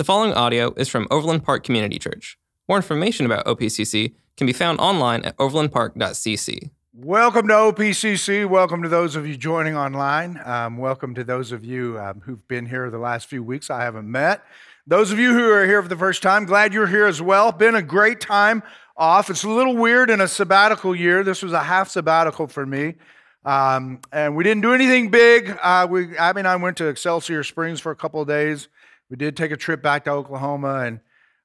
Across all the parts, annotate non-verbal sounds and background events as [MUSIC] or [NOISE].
The following audio is from Overland Park Community Church. More information about OPCC can be found online at overlandpark.cc. Welcome to OPCC. Welcome to those of you joining online. Um, welcome to those of you um, who've been here the last few weeks I haven't met. Those of you who are here for the first time, glad you're here as well. Been a great time off. It's a little weird in a sabbatical year. This was a half sabbatical for me. Um, and we didn't do anything big. Uh, we, Abby and I went to Excelsior Springs for a couple of days we did take a trip back to Oklahoma and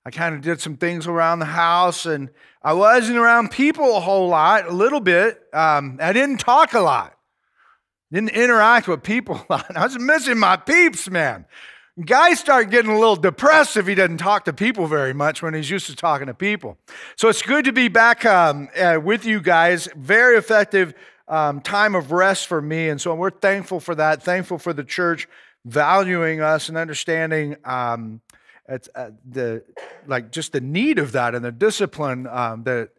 I kind of did some things around the house and I wasn't around people a whole lot, a little bit. Um, I didn't talk a lot, didn't interact with people [LAUGHS] a lot. I was missing my peeps, man. Guys start getting a little depressed if he doesn't talk to people very much when he's used to talking to people. So it's good to be back um, uh, with you guys. Very effective um, time of rest for me. And so we're thankful for that, thankful for the church valuing us and understanding um, the like just the need of that and the discipline um, that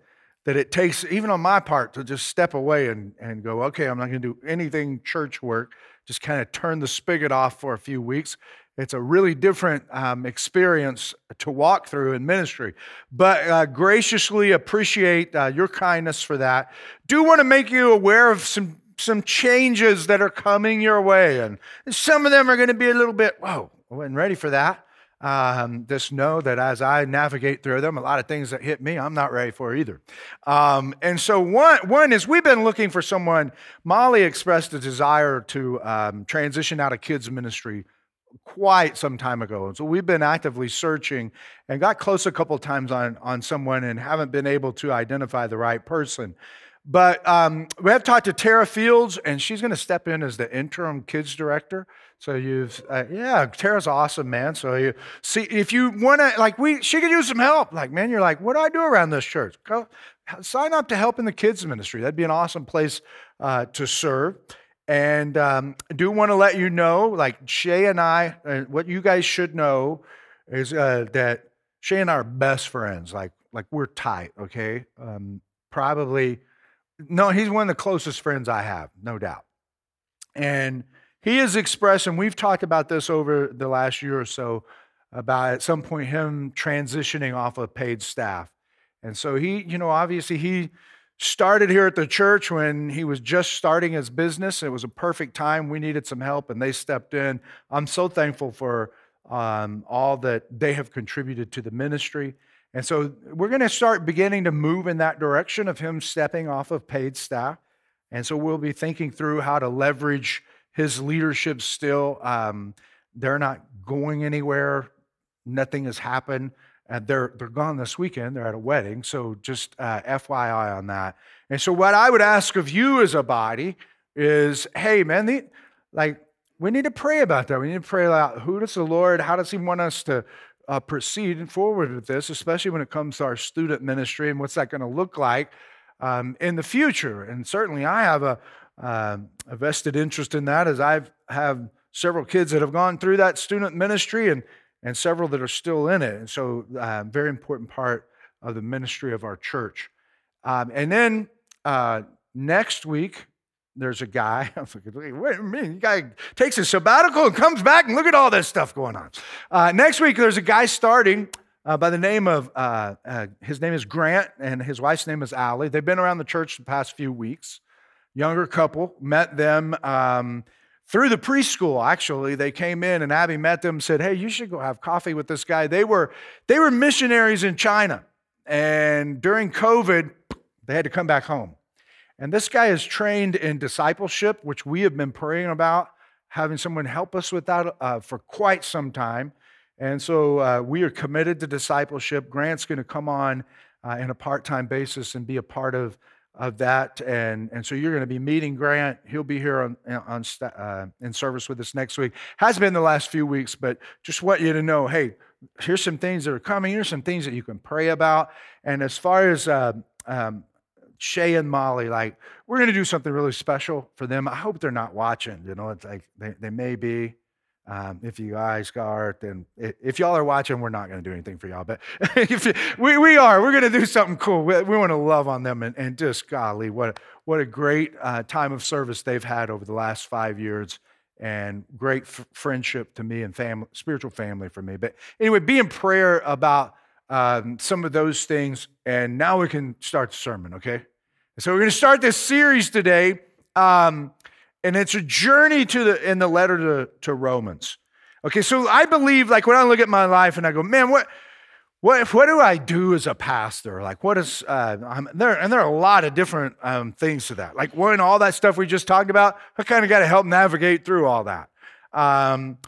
that it takes even on my part to just step away and, and go okay i'm not going to do anything church work. Just kind of turn the spigot off for a few weeks. It's a really different um, experience to walk through in ministry. But uh, graciously appreciate uh, your kindness for that. Do want to make you aware of some some changes that are coming your way. And some of them are going to be a little bit, whoa, I wasn't ready for that. Um, just know that as I navigate through them, a lot of things that hit me, I'm not ready for either. Um, and so, one, one is we've been looking for someone. Molly expressed a desire to um, transition out of kids' ministry quite some time ago. And so we've been actively searching and got close a couple times on, on someone and haven't been able to identify the right person. But um, we have talked to Tara Fields, and she's going to step in as the interim kids director. So you've, uh, yeah, Tara's awesome, man. So you see, if you want to, like, we, she could use some help. Like, man, you're like, what do I do around this church? Go sign up to help in the kids ministry. That'd be an awesome place uh, to serve. And um, I do want to let you know, like Shay and I, what you guys should know is uh, that Shay and I are best friends. Like, like we're tight. Okay, um, probably no, he's one of the closest friends I have, no doubt. And he has expressed, and we've talked about this over the last year or so, about at some point him transitioning off of paid staff. And so he, you know, obviously he started here at the church when he was just starting his business. It was a perfect time. We needed some help, and they stepped in. I'm so thankful for um, all that they have contributed to the ministry. And so we're going to start beginning to move in that direction of him stepping off of paid staff. And so we'll be thinking through how to leverage his leadership still. Um, they're not going anywhere, nothing has happened. And they're, they're gone this weekend. They're at a wedding. So just uh, FYI on that. And so, what I would ask of you as a body is hey, man, the, like, we need to pray about that. We need to pray about who does the Lord, how does He want us to uh, proceed forward with this, especially when it comes to our student ministry and what's that going to look like um, in the future. And certainly, I have a, uh, a vested interest in that, as I have several kids that have gone through that student ministry and and several that are still in it. And so, uh, very important part of the ministry of our church. Um, and then uh, next week, there's a guy. I was like, wait a minute, you guy takes a sabbatical and comes back and look at all this stuff going on. Uh, next week, there's a guy starting uh, by the name of, uh, uh, his name is Grant and his wife's name is Allie. They've been around the church the past few weeks. Younger couple, met them um, through the preschool, actually. They came in and Abby met them, said, hey, you should go have coffee with this guy. They were, they were missionaries in China. And during COVID, they had to come back home. And this guy is trained in discipleship, which we have been praying about, having someone help us with that uh, for quite some time. And so uh, we are committed to discipleship. Grant's going to come on uh, in a part time basis and be a part of, of that. And, and so you're going to be meeting Grant. He'll be here on, on, uh, in service with us next week. Has been the last few weeks, but just want you to know hey, here's some things that are coming. Here's some things that you can pray about. And as far as uh, um, Shay and Molly, like, we're going to do something really special for them. I hope they're not watching. You know, it's like they, they may be. Um, if you guys are, then if y'all are watching, we're not going to do anything for y'all. But [LAUGHS] if we, we are, we're going to do something cool. We, we want to love on them and, and just, golly, what, what a great uh, time of service they've had over the last five years. and great f- friendship to me and family, spiritual family for me. But anyway, be in prayer about um, some of those things. And now we can start the sermon, okay? So we're going to start this series today. Um, and it's a journey to the in the letter to, to Romans. Okay, so I believe, like when I look at my life and I go, man, what what, what do I do as a pastor? Like, what is, uh, there, and there are a lot of different um, things to that. Like, one, all that stuff we just talked about, I kind of got to help navigate through all that. Um,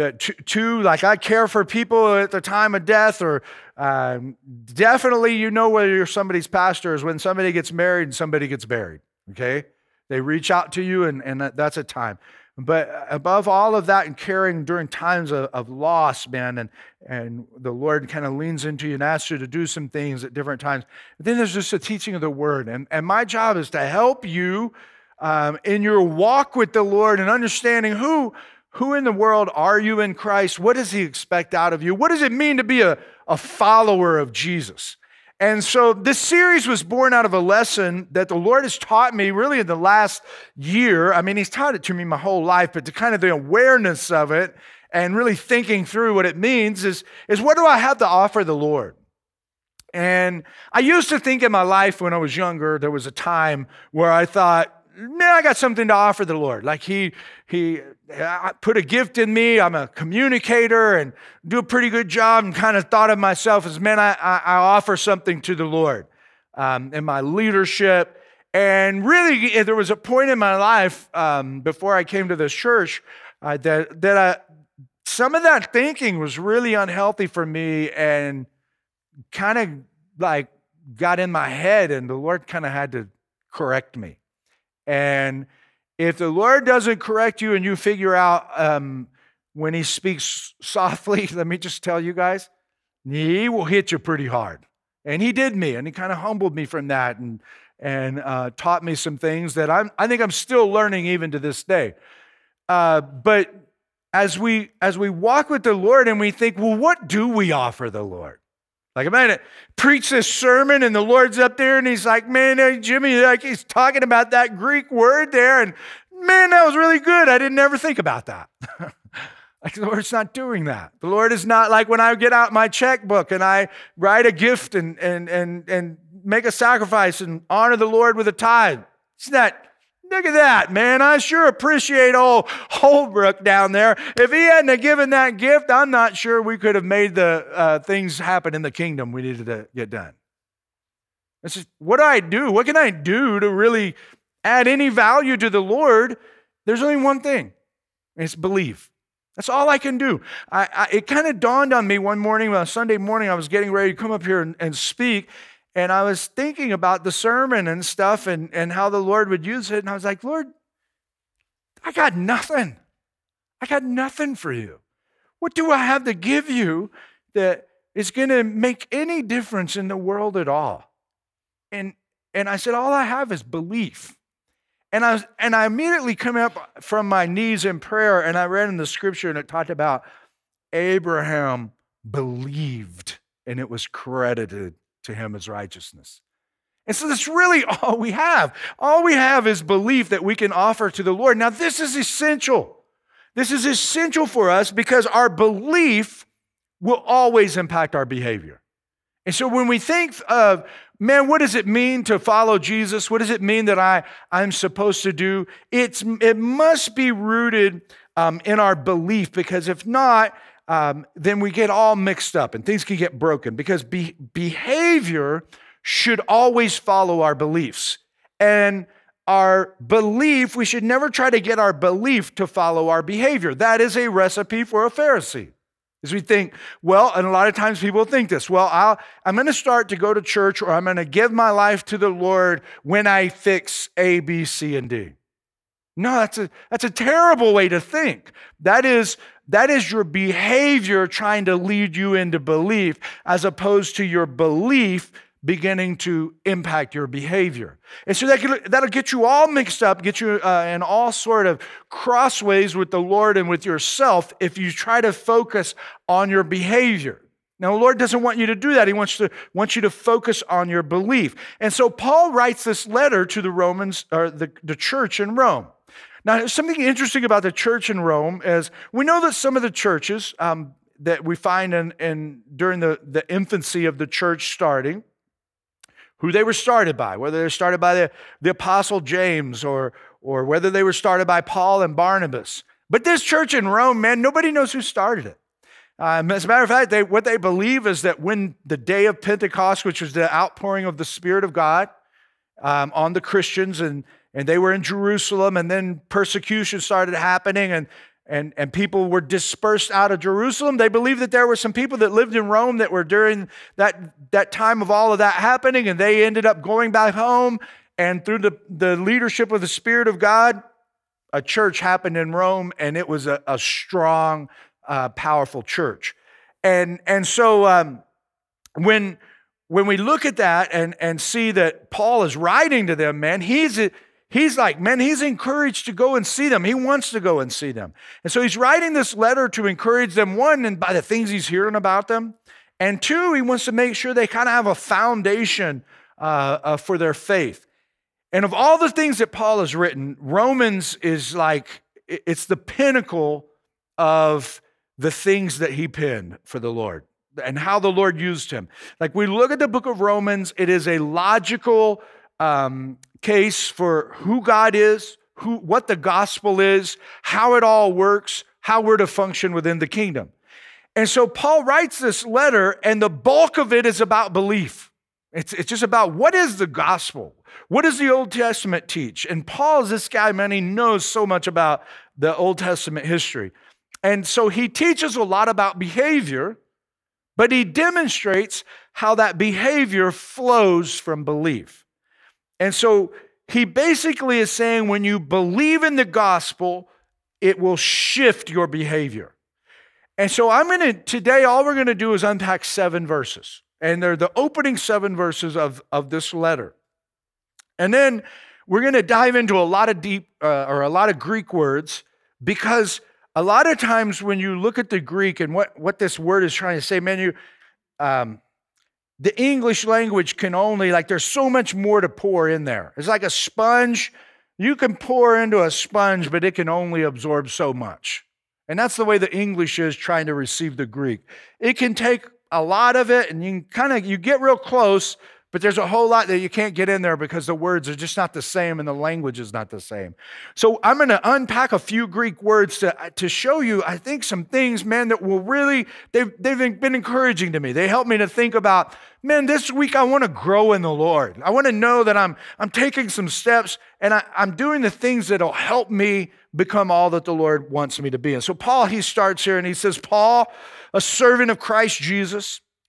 uh, two, two, like, I care for people at the time of death, or um, definitely you know whether you're somebody's pastor is when somebody gets married and somebody gets buried, okay? They reach out to you, and, and that's a time. But above all of that and caring during times of, of loss, man, and, and the Lord kind of leans into you and asks you to do some things at different times. then there's just a teaching of the word. And, and my job is to help you um, in your walk with the Lord and understanding who, who in the world are you in Christ? What does he expect out of you? What does it mean to be a, a follower of Jesus? And so this series was born out of a lesson that the Lord has taught me really in the last year. I mean, He's taught it to me my whole life, but to kind of the awareness of it and really thinking through what it means is, is what do I have to offer the Lord? And I used to think in my life when I was younger, there was a time where I thought, man, I got something to offer the Lord. Like he he put a gift in me. I'm a communicator and do a pretty good job. And kind of thought of myself as, man, I, I, I offer something to the Lord um, in my leadership. And really, there was a point in my life um, before I came to this church uh, that that I, some of that thinking was really unhealthy for me and kind of like got in my head, and the Lord kind of had to correct me. And if the Lord doesn't correct you and you figure out um, when He speaks softly, [LAUGHS] let me just tell you guys, He will hit you pretty hard. And He did me, and He kind of humbled me from that and, and uh, taught me some things that I'm, I think I'm still learning even to this day. Uh, but as we as we walk with the Lord and we think, well, what do we offer the Lord? Like, I'm to preach this sermon, and the Lord's up there, and he's like, Man, hey, Jimmy, like he's talking about that Greek word there, and man, that was really good. I didn't ever think about that. [LAUGHS] like, the Lord's not doing that. The Lord is not like when I get out my checkbook and I write a gift and, and, and, and make a sacrifice and honor the Lord with a tithe. It's not Look at that, man. I sure appreciate old Holbrook down there. If he hadn't have given that gift, I'm not sure we could have made the uh, things happen in the kingdom we needed to get done. It's just, what do I do? What can I do to really add any value to the Lord? There's only one thing it's believe. That's all I can do. I, I, it kind of dawned on me one morning, on Sunday morning, I was getting ready to come up here and, and speak, and I was thinking about the sermon and stuff and, and how the Lord would use it. And I was like, Lord, I got nothing. I got nothing for you. What do I have to give you that is going to make any difference in the world at all? And, and I said, All I have is belief. And I, was, and I immediately come up from my knees in prayer and I read in the scripture and it talked about Abraham believed and it was credited to him as righteousness. And so that's really [LAUGHS] all we have. All we have is belief that we can offer to the Lord. Now, this is essential. This is essential for us because our belief will always impact our behavior. And so when we think of, man, what does it mean to follow Jesus? What does it mean that I, I'm supposed to do? It's, it must be rooted um, in our belief because if not, um, then we get all mixed up and things can get broken because be- behavior should always follow our beliefs. And our belief, we should never try to get our belief to follow our behavior. That is a recipe for a Pharisee. As we think, well, and a lot of times people think this, well, i am going to start to go to church or I'm going to give my life to the Lord when I fix A, B, C, and D. No, that's a, that's a terrible way to think. That is that is your behavior trying to lead you into belief, as opposed to your belief beginning to impact your behavior. And so that can, that'll get you all mixed up, get you uh, in all sort of crossways with the Lord and with yourself if you try to focus on your behavior. Now, the Lord doesn't want you to do that. He wants to wants you to focus on your belief. And so Paul writes this letter to the Romans or the, the church in Rome. Now, something interesting about the church in Rome is we know that some of the churches um, that we find in, in during the, the infancy of the church starting, who they were started by, whether they were started by the, the apostle James or, or whether they were started by Paul and Barnabas. But this church in Rome, man, nobody knows who started it. Um, as a matter of fact, they, what they believe is that when the day of Pentecost, which was the outpouring of the Spirit of God um, on the Christians, and, and they were in Jerusalem, and then persecution started happening, and, and, and people were dispersed out of Jerusalem. They believed that there were some people that lived in Rome that were during that, that time of all of that happening, and they ended up going back home. And through the, the leadership of the Spirit of God, a church happened in Rome, and it was a, a strong, uh, powerful church. And, and so um, when, when we look at that and, and see that Paul is writing to them, man, he's He's like, man, he's encouraged to go and see them. He wants to go and see them. And so he's writing this letter to encourage them, one, and by the things he's hearing about them. And two, he wants to make sure they kind of have a foundation uh, uh, for their faith. And of all the things that Paul has written, Romans is like, it's the pinnacle of the things that he penned for the Lord and how the Lord used him. Like we look at the book of Romans, it is a logical um, case for who God is, who, what the gospel is, how it all works, how we're to function within the kingdom. And so Paul writes this letter, and the bulk of it is about belief. It's, it's just about what is the gospel? What does the Old Testament teach? And Paul is this guy, man, he knows so much about the Old Testament history. And so he teaches a lot about behavior, but he demonstrates how that behavior flows from belief. And so he basically is saying when you believe in the gospel, it will shift your behavior. And so I'm going to, today, all we're going to do is unpack seven verses. And they're the opening seven verses of, of this letter. And then we're going to dive into a lot of deep uh, or a lot of Greek words because a lot of times when you look at the Greek and what, what this word is trying to say, man, you, um, the English language can only, like, there's so much more to pour in there. It's like a sponge. You can pour into a sponge, but it can only absorb so much. And that's the way the English is trying to receive the Greek. It can take a lot of it, and you can kind of you get real close, but there's a whole lot that you can't get in there because the words are just not the same and the language is not the same. So I'm going to unpack a few Greek words to, uh, to show you, I think, some things, man, that will really, they've, they've been encouraging to me. They help me to think about, man, this week I want to grow in the Lord. I want to know that I'm, I'm taking some steps and I, I'm doing the things that'll help me become all that the Lord wants me to be. And so Paul, he starts here and he says, Paul, a servant of Christ Jesus,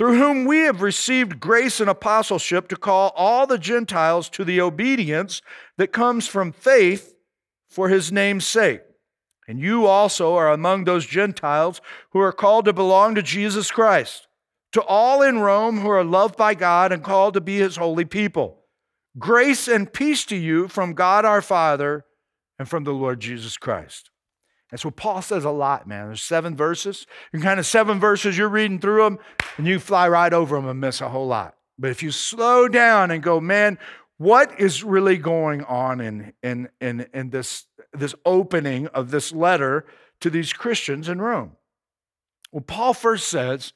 through whom we have received grace and apostleship to call all the Gentiles to the obedience that comes from faith for his name's sake. And you also are among those Gentiles who are called to belong to Jesus Christ. To all in Rome who are loved by God and called to be his holy people. Grace and peace to you from God our Father and from the Lord Jesus Christ. That's what Paul says a lot, man. There's seven verses. And kind of seven verses, you're reading through them and you fly right over them and miss a whole lot. But if you slow down and go, man, what is really going on in, in, in, in this, this opening of this letter to these Christians in Rome? Well, Paul first says,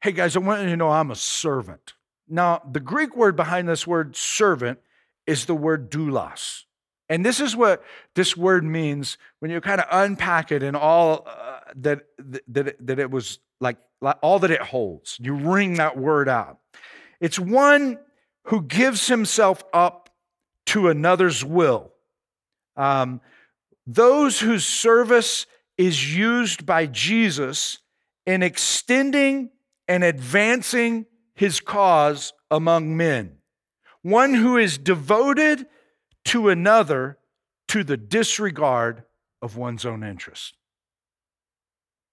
hey guys, I want you to know I'm a servant. Now, the Greek word behind this word servant is the word doulos. And this is what this word means when you kind of unpack it and all uh, that, that, that it was like, like all that it holds. You wring that word out. It's one who gives himself up to another's will. Um, those whose service is used by Jesus in extending and advancing his cause among men. One who is devoted to another to the disregard of one's own interest.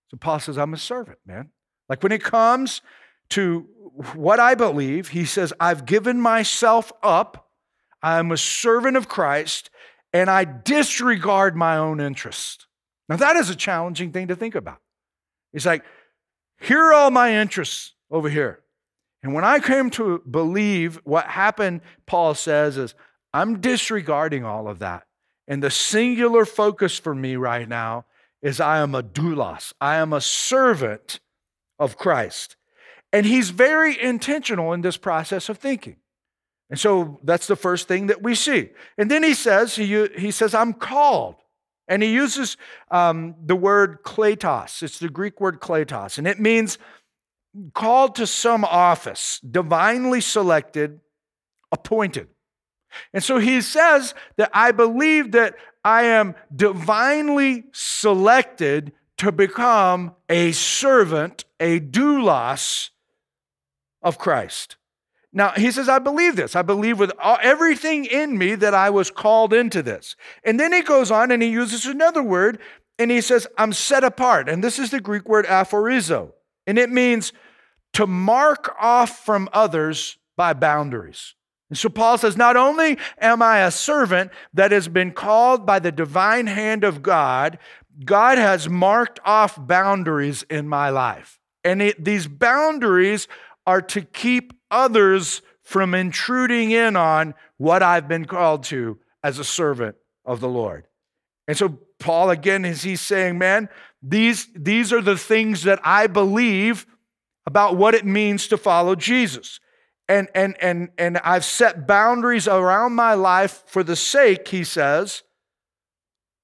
So Paul says, I'm a servant, man. Like when it comes to what I believe. He says, I've given myself up. I'm a servant of Christ, and I disregard my own interests. Now, that is a challenging thing to think about. He's like, here are all my interests over here. And when I came to believe what happened, Paul says, is I'm disregarding all of that. And the singular focus for me right now is I am a doulos, I am a servant of Christ. And he's very intentional in this process of thinking. And so that's the first thing that we see. And then he says, he, he says, I'm called. And he uses um, the word kletos. It's the Greek word kletos. And it means called to some office, divinely selected, appointed. And so he says that I believe that I am divinely selected to become a servant, a doulos of Christ. Now, he says, I believe this. I believe with all, everything in me that I was called into this. And then he goes on and he uses another word and he says, I'm set apart. And this is the Greek word aphorizo. And it means to mark off from others by boundaries. And so Paul says, Not only am I a servant that has been called by the divine hand of God, God has marked off boundaries in my life. And it, these boundaries are to keep others from intruding in on what I've been called to as a servant of the Lord. And so Paul again is he's saying, man, these, these are the things that I believe about what it means to follow Jesus. And, and, and, and I've set boundaries around my life for the sake, he says,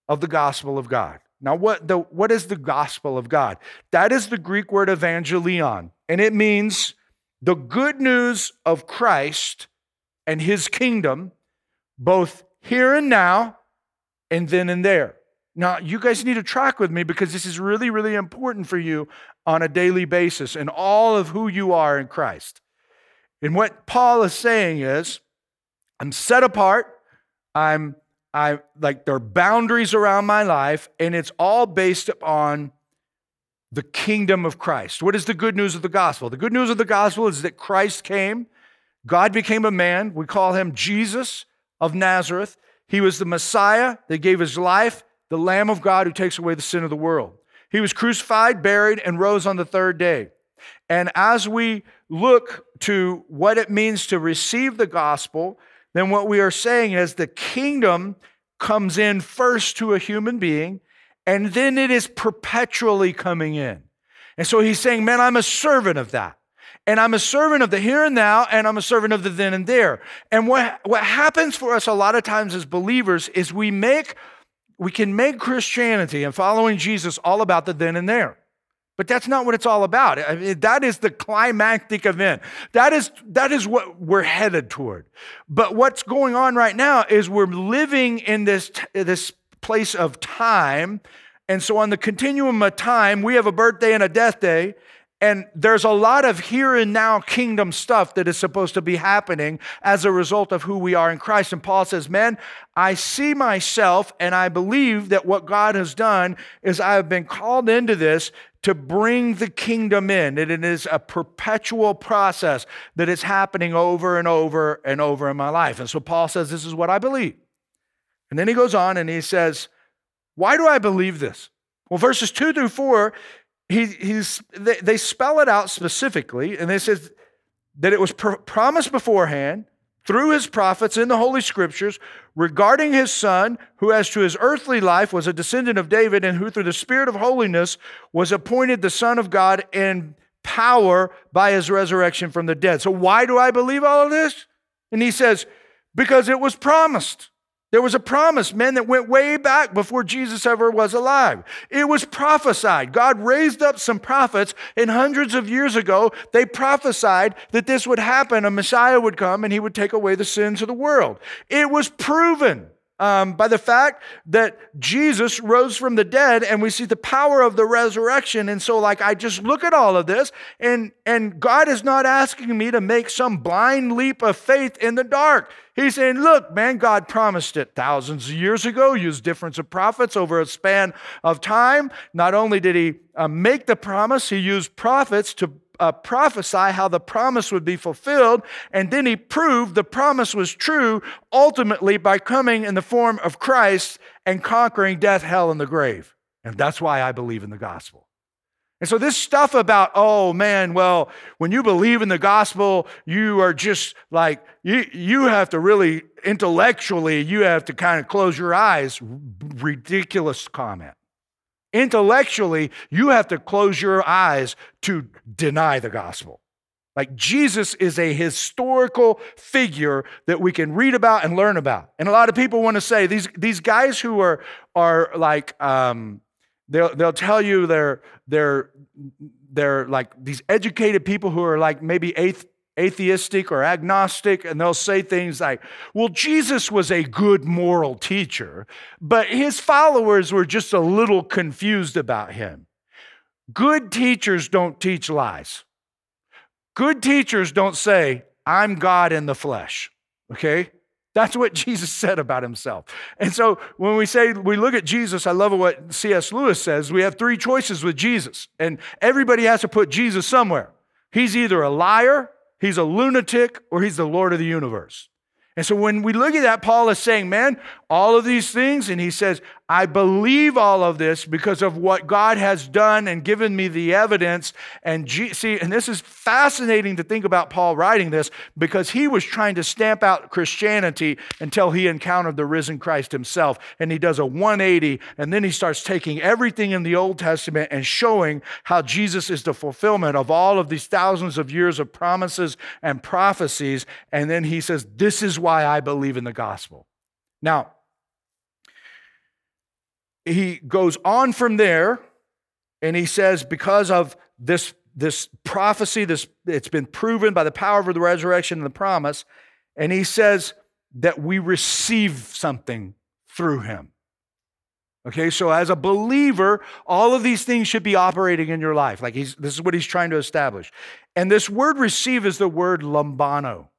of the gospel of God. Now, what, the, what is the gospel of God? That is the Greek word evangelion, and it means the good news of Christ and his kingdom, both here and now and then and there. Now, you guys need to track with me because this is really, really important for you on a daily basis and all of who you are in Christ. And what Paul is saying is, I'm set apart. I'm I like there are boundaries around my life, and it's all based upon the kingdom of Christ. What is the good news of the gospel? The good news of the gospel is that Christ came, God became a man. We call him Jesus of Nazareth. He was the Messiah that gave his life, the Lamb of God who takes away the sin of the world. He was crucified, buried, and rose on the third day. And as we look to what it means to receive the gospel, then what we are saying is the kingdom comes in first to a human being, and then it is perpetually coming in. And so he's saying, Man, I'm a servant of that. And I'm a servant of the here and now, and I'm a servant of the then and there. And what, what happens for us a lot of times as believers is we make we can make Christianity and following Jesus all about the then and there. But that's not what it's all about. I mean, that is the climactic event. That is, that is what we're headed toward. But what's going on right now is we're living in this, this place of time. And so, on the continuum of time, we have a birthday and a death day. And there's a lot of here and now kingdom stuff that is supposed to be happening as a result of who we are in Christ. And Paul says, Man, I see myself and I believe that what God has done is I have been called into this to bring the kingdom in. And it is a perpetual process that is happening over and over and over in my life. And so Paul says, This is what I believe. And then he goes on and he says, Why do I believe this? Well, verses two through four he, he's, they, they spell it out specifically, and they says that it was pr- promised beforehand through his prophets in the Holy Scriptures regarding his son, who as to his earthly life was a descendant of David, and who through the Spirit of holiness was appointed the Son of God in power by his resurrection from the dead. So, why do I believe all of this? And he says, because it was promised. There was a promise, men, that went way back before Jesus ever was alive. It was prophesied. God raised up some prophets, and hundreds of years ago, they prophesied that this would happen. A Messiah would come and he would take away the sins of the world. It was proven um, by the fact that Jesus rose from the dead and we see the power of the resurrection. And so, like, I just look at all of this, and, and God is not asking me to make some blind leap of faith in the dark. He's saying, Look, man, God promised it thousands of years ago, used difference of prophets over a span of time. Not only did He uh, make the promise, He used prophets to uh, prophesy how the promise would be fulfilled. And then he proved the promise was true ultimately by coming in the form of Christ and conquering death, hell, and the grave. And that's why I believe in the gospel. And so, this stuff about, oh man, well, when you believe in the gospel, you are just like, you, you have to really intellectually, you have to kind of close your eyes. Ridiculous comment. Intellectually, you have to close your eyes to deny the gospel. Like Jesus is a historical figure that we can read about and learn about. And a lot of people want to say these, these guys who are, are like, um, They'll, they'll tell you they're, they're, they're like these educated people who are like maybe atheistic or agnostic, and they'll say things like, Well, Jesus was a good moral teacher, but his followers were just a little confused about him. Good teachers don't teach lies. Good teachers don't say, I'm God in the flesh, okay? That's what [LAUGHS] Jesus said about himself. And so when we say we look at Jesus, I love what C.S. Lewis says. We have three choices with Jesus, and everybody has to put Jesus somewhere. He's either a liar, he's a lunatic, or he's the Lord of the universe. And so when we look at that, Paul is saying, man, all of these things, and he says, I believe all of this because of what God has done and given me the evidence. And G- see, and this is fascinating to think about Paul writing this because he was trying to stamp out Christianity until he encountered the risen Christ himself. And he does a 180, and then he starts taking everything in the Old Testament and showing how Jesus is the fulfillment of all of these thousands of years of promises and prophecies. And then he says, This is why I believe in the gospel. Now, he goes on from there and he says, because of this, this prophecy, this, it's been proven by the power of the resurrection and the promise, and he says that we receive something through him. Okay, so as a believer, all of these things should be operating in your life. Like he's, this is what he's trying to establish. And this word receive is the word lambano.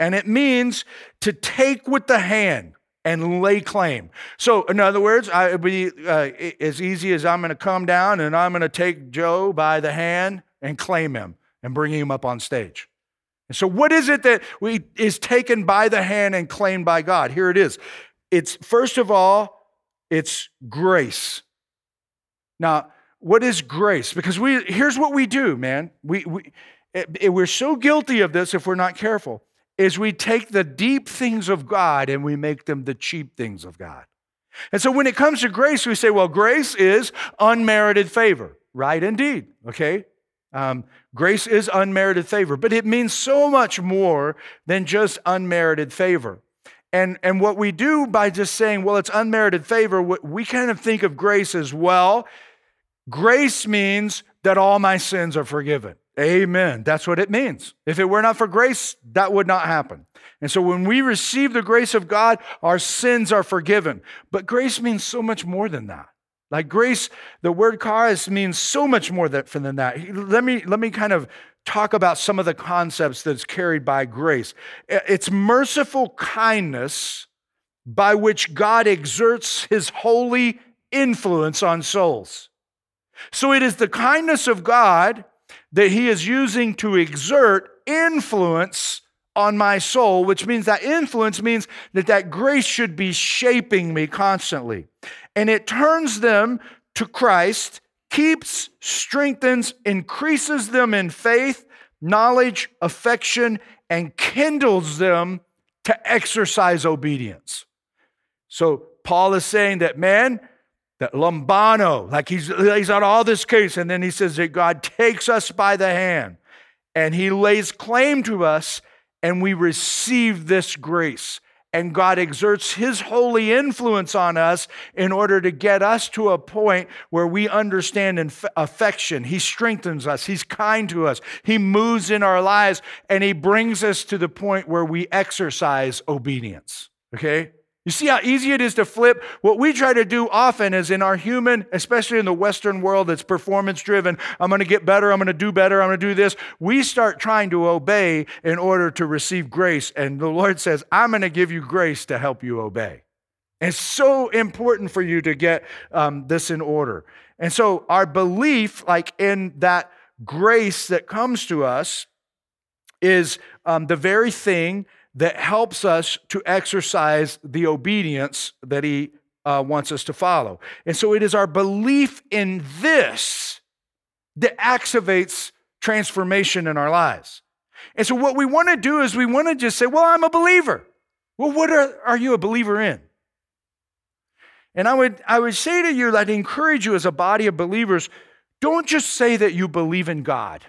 And it means to take with the hand and lay claim. So, in other words, I, would be uh, as easy as I'm going to come down and I'm going to take Joe by the hand and claim him and bring him up on stage. And so, what is it that we, is taken by the hand and claimed by God? Here it is. It's first of all, it's grace. Now, what is grace? Because we here's what we do, man. We, we we're so guilty of this if we're not careful is we take the deep things of God and we make them the cheap things of God. And so when it comes to grace, we say, well, grace is unmerited favor. Right, indeed. Okay? Um, grace is unmerited favor, but it means so much more than just unmerited favor. And, and what we do by just saying, well, it's unmerited favor, we kind of think of grace as well. Grace means that all my sins are forgiven. Amen. That's what it means. If it were not for grace, that would not happen. And so when we receive the grace of God, our sins are forgiven. But grace means so much more than that. Like grace, the word charis means so much more than that. Let me, let me kind of talk about some of the concepts that's carried by grace. It's merciful kindness by which God exerts his holy influence on souls. So it is the kindness of God that he is using to exert influence on my soul, which means that influence means that that grace should be shaping me constantly. And it turns them to Christ, keeps, strengthens, increases them in faith, knowledge, affection, and kindles them to exercise obedience. So Paul is saying that, man, that lambano, like he's lays out all this case, and then he says that God takes us by the hand and he lays claim to us, and we receive this grace. And God exerts his holy influence on us in order to get us to a point where we understand inf- affection. He strengthens us, he's kind to us, he moves in our lives, and he brings us to the point where we exercise obedience. Okay? You see how easy it is to flip? What we try to do often is in our human, especially in the Western world that's performance driven, I'm going to get better, I'm going to do better, I'm going to do this. We start trying to obey in order to receive grace. And the Lord says, I'm going to give you grace to help you obey. It's so important for you to get um, this in order. And so our belief, like in that grace that comes to us is um, the very thing that helps us to exercise the obedience that He uh, wants us to follow. And so it is our belief in this that activates transformation in our lives. And so what we want to do is we want to just say, well, I'm a believer. Well, what are, are you a believer in? And I would, I would say to you, I'd encourage you as a body of believers, don't just say that you believe in God,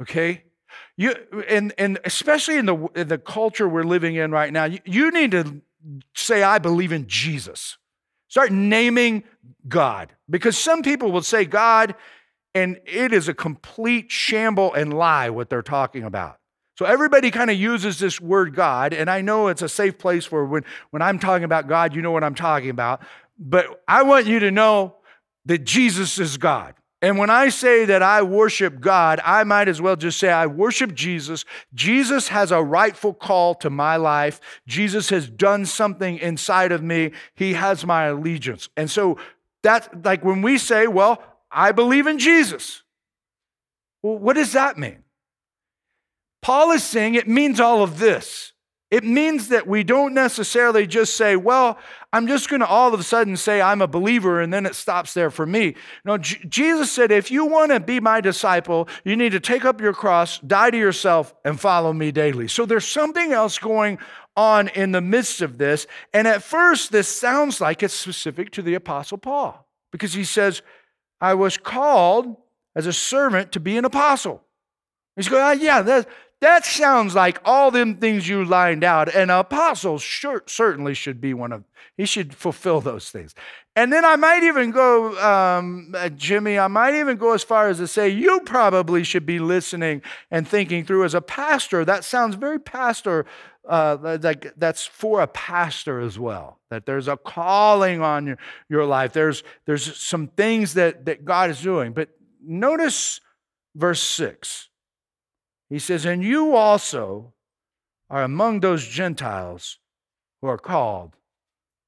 okay? You, and, and especially in the, in the culture we're living in right now, you, you need to say, I believe in Jesus. Start naming God because some people will say God, and it is a complete shamble and lie what they're talking about. So everybody kind of uses this word God, and I know it's a safe place for when, when I'm talking about God, you know what I'm talking about. But I want you to know that Jesus is God. And when I say that I worship God, I might as well just say I worship Jesus. Jesus has a rightful call to my life. Jesus has done something inside of me. He has my allegiance. And so that's like when we say, well, I believe in Jesus. Well, what does that mean? Paul is saying it means all of this. It means that we don't necessarily just say, well, I'm just going to all of a sudden say I'm a believer and then it stops there for me. No, J- Jesus said, if you want to be my disciple, you need to take up your cross, die to yourself, and follow me daily. So there's something else going on in the midst of this. And at first, this sounds like it's specific to the Apostle Paul because he says, I was called as a servant to be an apostle. He's going, ah, yeah, that sounds like all them things you lined out. And an apostle sure, certainly should be one of, he should fulfill those things. And then I might even go, um, uh, Jimmy, I might even go as far as to say, you probably should be listening and thinking through as a pastor. That sounds very pastor, uh, like that's for a pastor as well. That there's a calling on your, your life. There's, there's some things that, that God is doing. But notice verse 6. He says, And you also are among those Gentiles who are called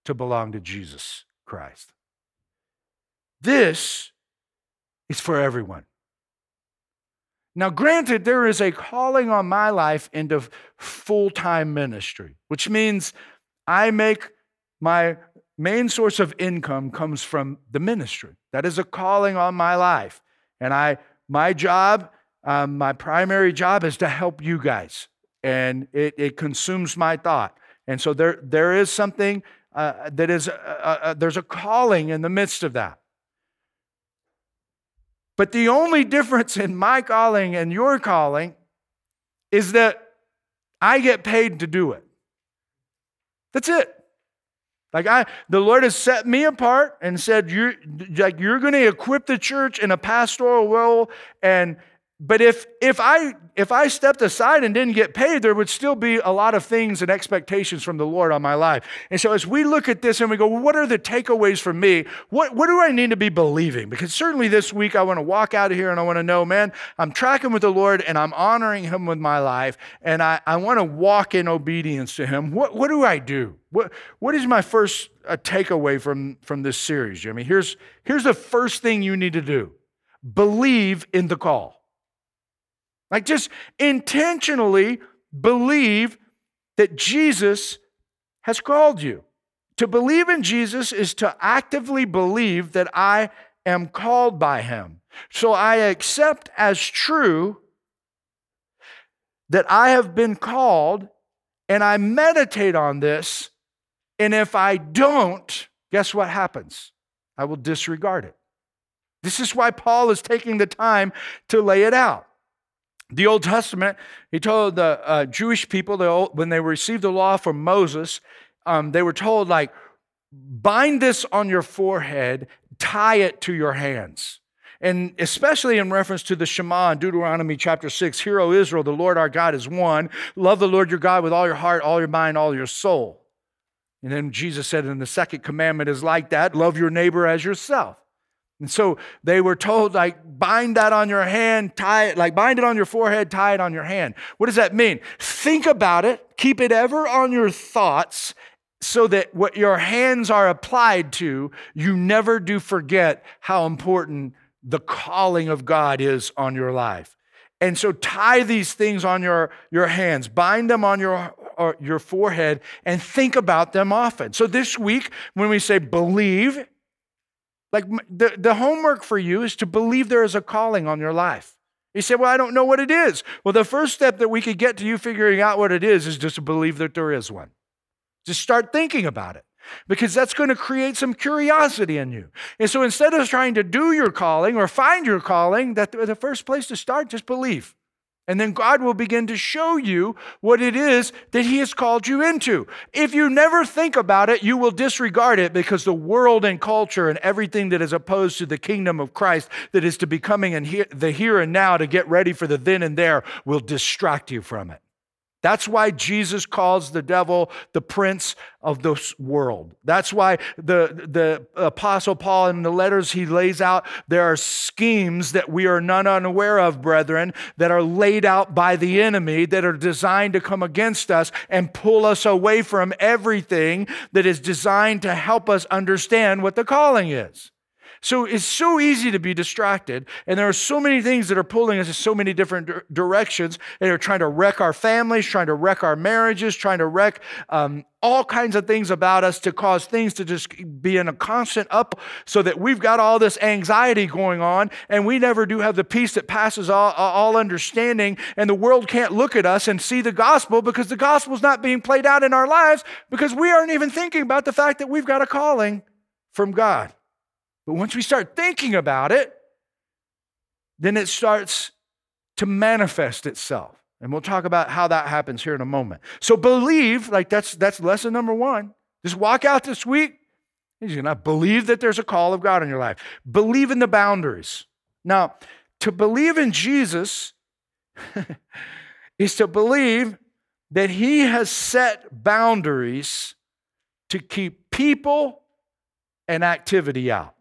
to belong to Jesus Christ. This is for everyone. Now, granted, there is a calling on my life into full time ministry, which means I make my main source of income comes from the ministry. That is a calling on my life. And I, my job um, my primary job is to help you guys, and it, it consumes my thought. And so there, there is something uh, that is, uh, uh, uh, there's a calling in the midst of that. But the only difference in my calling and your calling is that I get paid to do it. That's it. Like I, the Lord has set me apart and said, "You're like you're going to equip the church in a pastoral role, and but if if I if I stepped aside and didn't get paid, there would still be a lot of things and expectations from the Lord on my life. And so as we look at this and we go, well, what are the takeaways for me? What what do I need to be believing? Because certainly this week I want to walk out of here and I want to know, man, I'm tracking with the Lord and I'm honoring him with my life, and I, I want to walk in obedience to him. What what do I do? What what is my first uh, takeaway from, from this series, Jimmy? Here's here's the first thing you need to do. Believe in the call. Like just intentionally believe that Jesus has called you. To believe in Jesus is to actively believe that I am called by him. So I accept as true that I have been called and I meditate on this. And if I don't, guess what happens? I will disregard it. This is why Paul is taking the time to lay it out. The Old Testament, he told the uh, Jewish people the old, when they received the law from Moses, um, they were told, like, bind this on your forehead, tie it to your hands. And especially in reference to the Shema in Deuteronomy chapter 6, Hear, O Israel, the Lord our God is one. Love the Lord your God with all your heart, all your mind, all your soul. And then Jesus said, and the second commandment is like that love your neighbor as yourself. And so they were told, like, bind that on your hand, tie it, like, bind it on your forehead, tie it on your hand. What does that mean? Think about it, keep it ever on your thoughts so that what your hands are applied to, you never do forget how important the calling of God is on your life. And so tie these things on your, your hands, bind them on your, your forehead, and think about them often. So this week, when we say believe, like the, the homework for you is to believe there is a calling on your life. You say, Well, I don't know what it is. Well, the first step that we could get to you figuring out what it is is just to believe that there is one. Just start thinking about it because that's going to create some curiosity in you. And so instead of trying to do your calling or find your calling, that the first place to start, just believe. And then God will begin to show you what it is that He has called you into. If you never think about it, you will disregard it because the world and culture and everything that is opposed to the kingdom of Christ that is to be coming in the here and now to get ready for the then and there will distract you from it. That's why Jesus calls the devil the prince of this world. That's why the, the apostle Paul in the letters he lays out, there are schemes that we are none unaware of, brethren, that are laid out by the enemy that are designed to come against us and pull us away from everything that is designed to help us understand what the calling is. So it's so easy to be distracted, and there are so many things that are pulling us in so many different directions, and are trying to wreck our families, trying to wreck our marriages, trying to wreck um, all kinds of things about us to cause things to just be in a constant up, so that we've got all this anxiety going on, and we never do have the peace that passes all, all understanding, and the world can't look at us and see the gospel because the gospel's not being played out in our lives because we aren't even thinking about the fact that we've got a calling from God. But once we start thinking about it, then it starts to manifest itself. And we'll talk about how that happens here in a moment. So believe, like that's that's lesson number one. Just walk out this week. You're gonna believe that there's a call of God in your life. Believe in the boundaries. Now, to believe in Jesus [LAUGHS] is to believe that He has set boundaries to keep people and activity out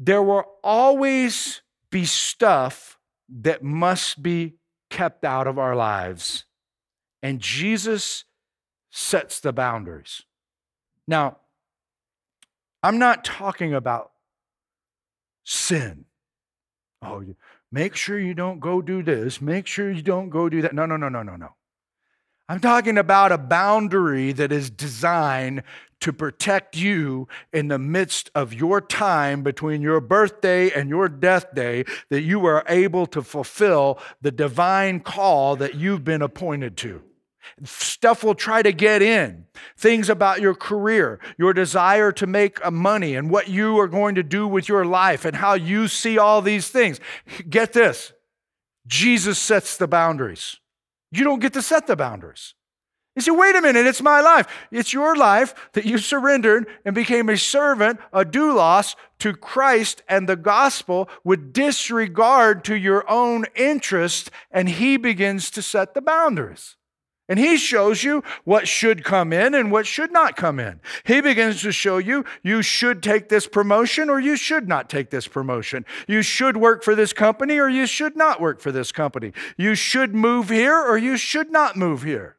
there will always be stuff that must be kept out of our lives. And Jesus sets the boundaries. Now, I'm not talking about sin. Oh, make sure you don't go do this. Make sure you don't go do that. No, no, no, no, no, no. I'm talking about a boundary that is designed to protect you in the midst of your time between your birthday and your death day, that you are able to fulfill the divine call that you've been appointed to. Stuff will try to get in. Things about your career, your desire to make uh, money, and what you are going to do with your life, and how you see all these things. Get this Jesus sets the boundaries. You don't get to set the boundaries. You say, wait a minute, it's my life. It's your life that you surrendered and became a servant, a doulos to Christ and the gospel with disregard to your own interest, and he begins to set the boundaries. And he shows you what should come in and what should not come in. He begins to show you you should take this promotion or you should not take this promotion. You should work for this company or you should not work for this company. You should move here or you should not move here.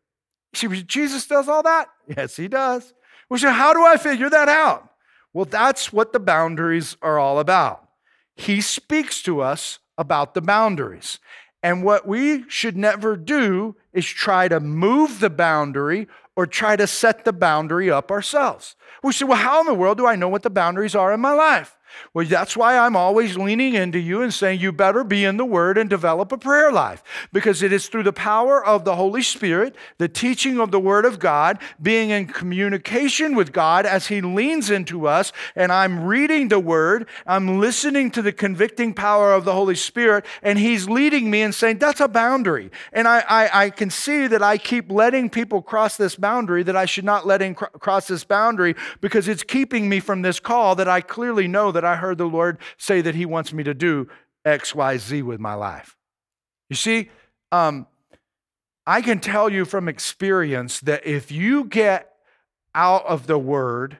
See, Jesus does all that? Yes, he does. Well, so how do I figure that out? Well, that's what the boundaries are all about. He speaks to us about the boundaries. And what we should never do is try to move the boundary or try to set the boundary up ourselves. We say, well, how in the world do I know what the boundaries are in my life? Well, that's why I'm always leaning into you and saying you better be in the Word and develop a prayer life because it is through the power of the Holy Spirit, the teaching of the Word of God, being in communication with God as He leans into us, and I'm reading the Word, I'm listening to the convicting power of the Holy Spirit, and He's leading me and saying, That's a boundary. And I, I, I can see that I keep letting people cross this boundary, that I should not let him cr- cross this boundary because it's keeping me from this call that I clearly know that I heard the Lord say that He wants me to do X, Y, Z with my life. You see, um, I can tell you from experience that if you get out of the Word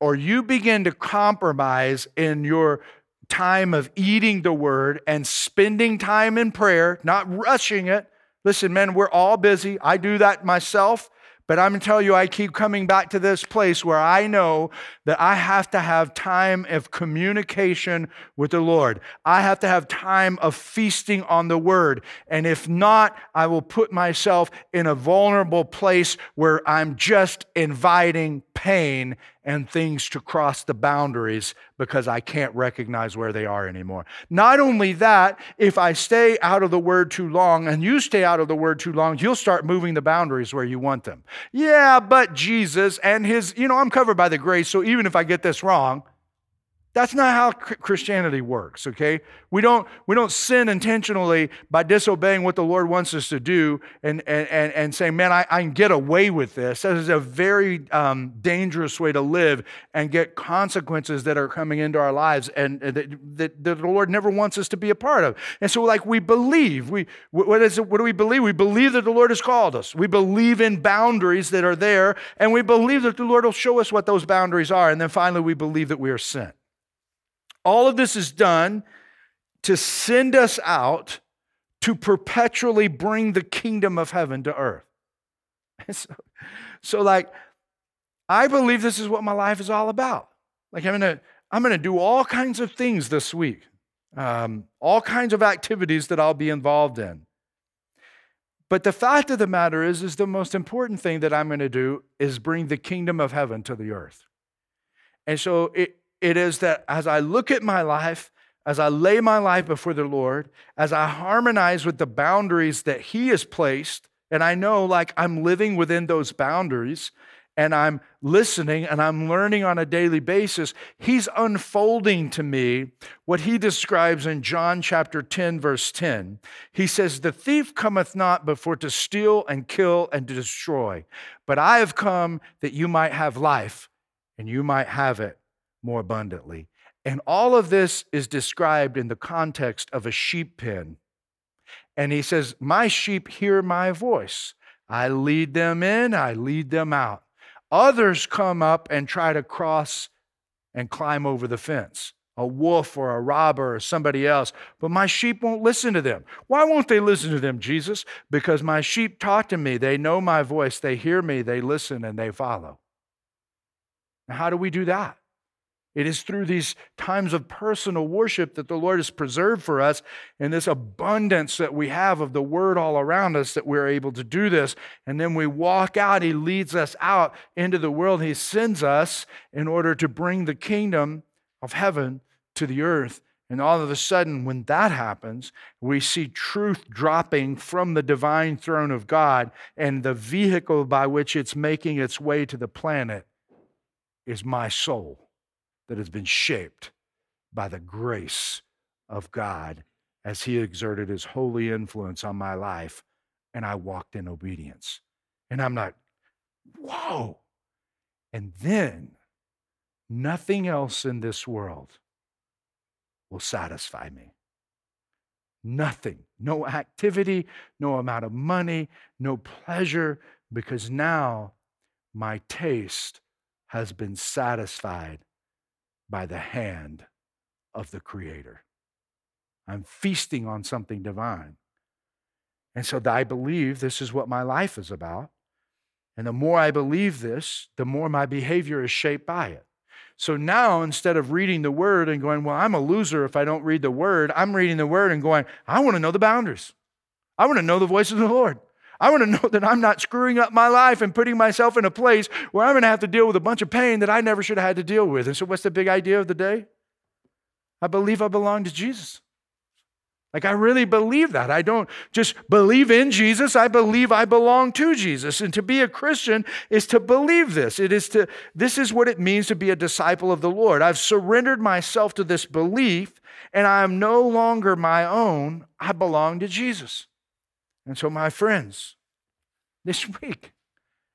or you begin to compromise in your time of eating the Word and spending time in prayer, not rushing it. Listen, men, we're all busy. I do that myself. But I'm going to tell you, I keep coming back to this place where I know that I have to have time of communication with the Lord. I have to have time of feasting on the Word. And if not, I will put myself in a vulnerable place where I'm just inviting pain and things to cross the boundaries because I can't recognize where they are anymore. Not only that, if I stay out of the word too long and you stay out of the word too long, you'll start moving the boundaries where you want them. Yeah, but Jesus and his, you know, I'm covered by the grace, so even if I get this wrong, that's not how Christianity works, okay? We don't, we don't sin intentionally by disobeying what the Lord wants us to do and, and, and, and saying, man, I, I can get away with this. That is a very um, dangerous way to live and get consequences that are coming into our lives and that, that, that, the Lord never wants us to be a part of. And so, like, we believe. We, what, is it, what do we believe? We believe that the Lord has called us. We believe in boundaries that are there, and we believe that the Lord will show us what those boundaries are. And then finally, we believe that we are sent. All of this is done to send us out to perpetually bring the kingdom of heaven to earth. [LAUGHS] So, so, like, I believe this is what my life is all about. Like, I'm gonna, I'm gonna do all kinds of things this week, um, all kinds of activities that I'll be involved in. But the fact of the matter is, is the most important thing that I'm gonna do is bring the kingdom of heaven to the earth. And so it, it is that as I look at my life, as I lay my life before the Lord, as I harmonize with the boundaries that He has placed, and I know like I'm living within those boundaries, and I'm listening and I'm learning on a daily basis, He's unfolding to me what He describes in John chapter 10, verse 10. He says, The thief cometh not before to steal and kill and to destroy, but I have come that you might have life and you might have it more abundantly. And all of this is described in the context of a sheep pen. And he says, My sheep hear my voice. I lead them in, I lead them out. Others come up and try to cross and climb over the fence a wolf or a robber or somebody else, but my sheep won't listen to them. Why won't they listen to them, Jesus? Because my sheep talk to me. They know my voice. They hear me. They listen and they follow. Now, how do we do that? It is through these times of personal worship that the Lord has preserved for us and this abundance that we have of the Word all around us that we're able to do this. And then we walk out, He leads us out into the world. He sends us in order to bring the kingdom of heaven to the earth. And all of a sudden, when that happens, we see truth dropping from the divine throne of God, and the vehicle by which it's making its way to the planet is my soul that has been shaped by the grace of God as He exerted His holy influence on my life and I walked in obedience. And I'm like, whoa. And then nothing else in this world will satisfy me. Nothing, no activity, no amount of money, no pleasure, because now my taste has been satisfied by the hand of the Creator. I'm feasting on something divine. And so I believe this is what my life is about. And the more I believe this, the more my behavior is shaped by it. So now, instead of reading the word and going, Well, I'm a loser if I don't read the word, I'm reading the word and going, I want to know the boundaries. I want to know the voice of the Lord. I want to know that I'm not screwing up my life and putting myself in a place where I'm going to have to deal with a bunch of pain that I never should have had to deal with. And so, what's the big idea of the day? I believe I belong to Jesus. Like, I really believe that. I don't just believe in Jesus, I believe I belong to Jesus. And to be a Christian is to believe this. It is to, this is what it means to be a disciple of the Lord. I've surrendered myself to this belief, and I am no longer my own. I belong to Jesus. And so, my friends, this [LAUGHS] week,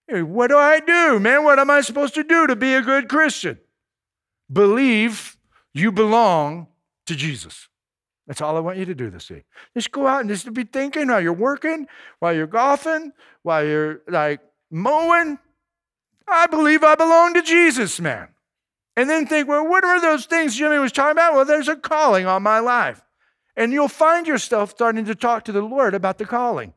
what do I do, man? What am I supposed to do to be a good Christian? Believe you belong to Jesus. That's all I want you to do this week. Just go out and just be thinking while you're working, while you're golfing, while you're like mowing. I believe I belong to Jesus, man. And then think, well, what are those things Jimmy was talking about? Well, there's a calling on my life. And you'll find yourself starting to talk to the Lord about the calling.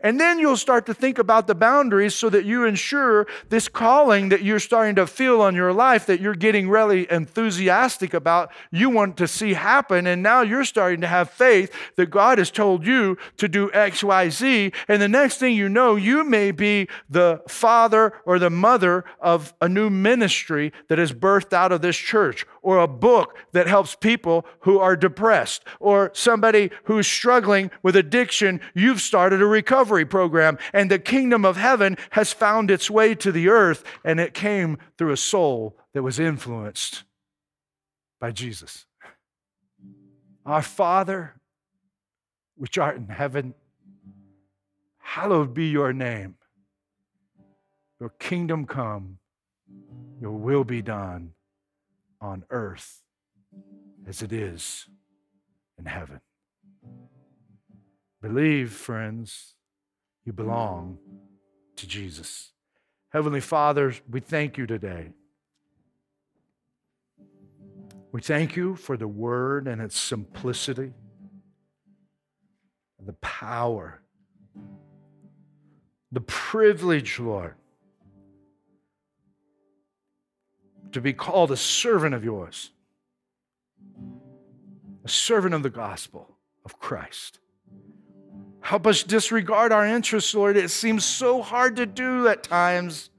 And then you'll start to think about the boundaries so that you ensure this calling that you're starting to feel on your life that you're getting really enthusiastic about, you want to see happen. And now you're starting to have faith that God has told you to do X, Y, Z. And the next thing you know, you may be the father or the mother of a new ministry that is birthed out of this church, or a book that helps people who are depressed, or somebody who's struggling with addiction. You've started a recovery program, and the kingdom of heaven has found its way to the earth, and it came through a soul that was influenced by Jesus. Our Father, which art in heaven, hallowed be your name. Your kingdom come, your will be done on earth as it is in heaven. Believe, friends, you belong to Jesus. Heavenly Father, we thank you today. We thank you for the word and its simplicity, and the power, the privilege, Lord, to be called a servant of yours, a servant of the gospel of Christ. Help us disregard our interests, Lord. It seems so hard to do at times.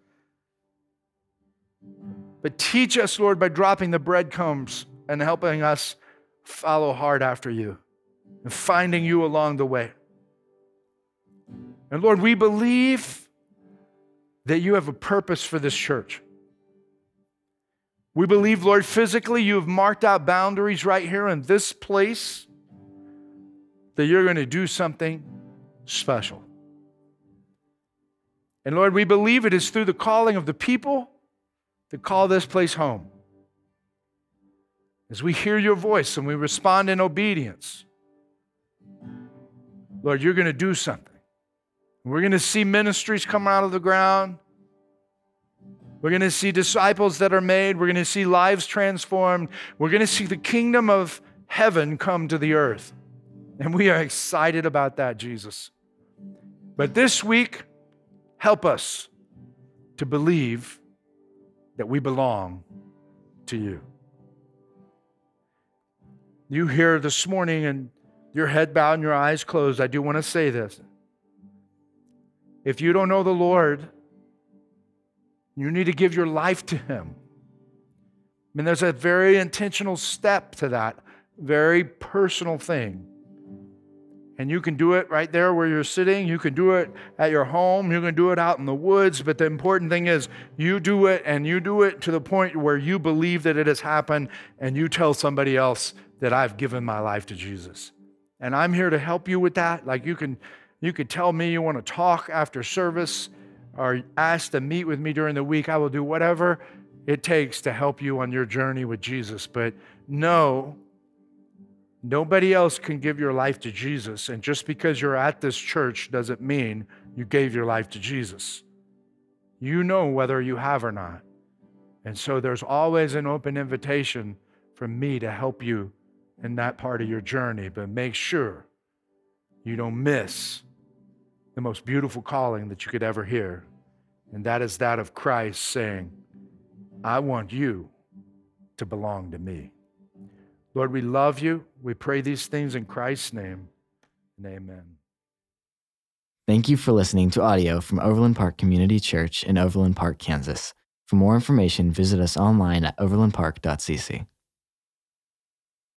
But teach us, Lord, by dropping the breadcrumbs and helping us follow hard after you and finding you along the way. And Lord, we believe that you have a purpose for this church. We believe, Lord, physically you have marked out boundaries right here in this place that you're going to do something special. And Lord, we believe it is through the calling of the people that call this place home. As we hear your voice and we respond in obedience, Lord, you're going to do something. We're going to see ministries come out of the ground. We're going to see disciples that are made. We're going to see lives transformed. We're going to see the kingdom of heaven come to the earth. And we are excited about that, Jesus. But this week, help us to believe that we belong to you. You here this morning and your head bowed and your eyes closed, I do want to say this. If you don't know the Lord, you need to give your life to Him. I mean, there's a very intentional step to that, very personal thing. And you can do it right there where you're sitting. You can do it at your home. You can do it out in the woods. But the important thing is you do it and you do it to the point where you believe that it has happened and you tell somebody else that I've given my life to Jesus. And I'm here to help you with that. Like you can you could tell me you want to talk after service or asked to meet with me during the week. I will do whatever it takes to help you on your journey with Jesus. But no, Nobody else can give your life to Jesus. And just because you're at this church doesn't mean you gave your life to Jesus. You know whether you have or not. And so there's always an open invitation from me to help you in that part of your journey. But make sure you don't miss the most beautiful calling that you could ever hear. And that is that of Christ saying, I want you to belong to me. Lord, we love you. We pray these things in Christ's name. And amen. Thank you for listening to audio from Overland Park Community Church in Overland Park, Kansas. For more information, visit us online at overlandpark.cc.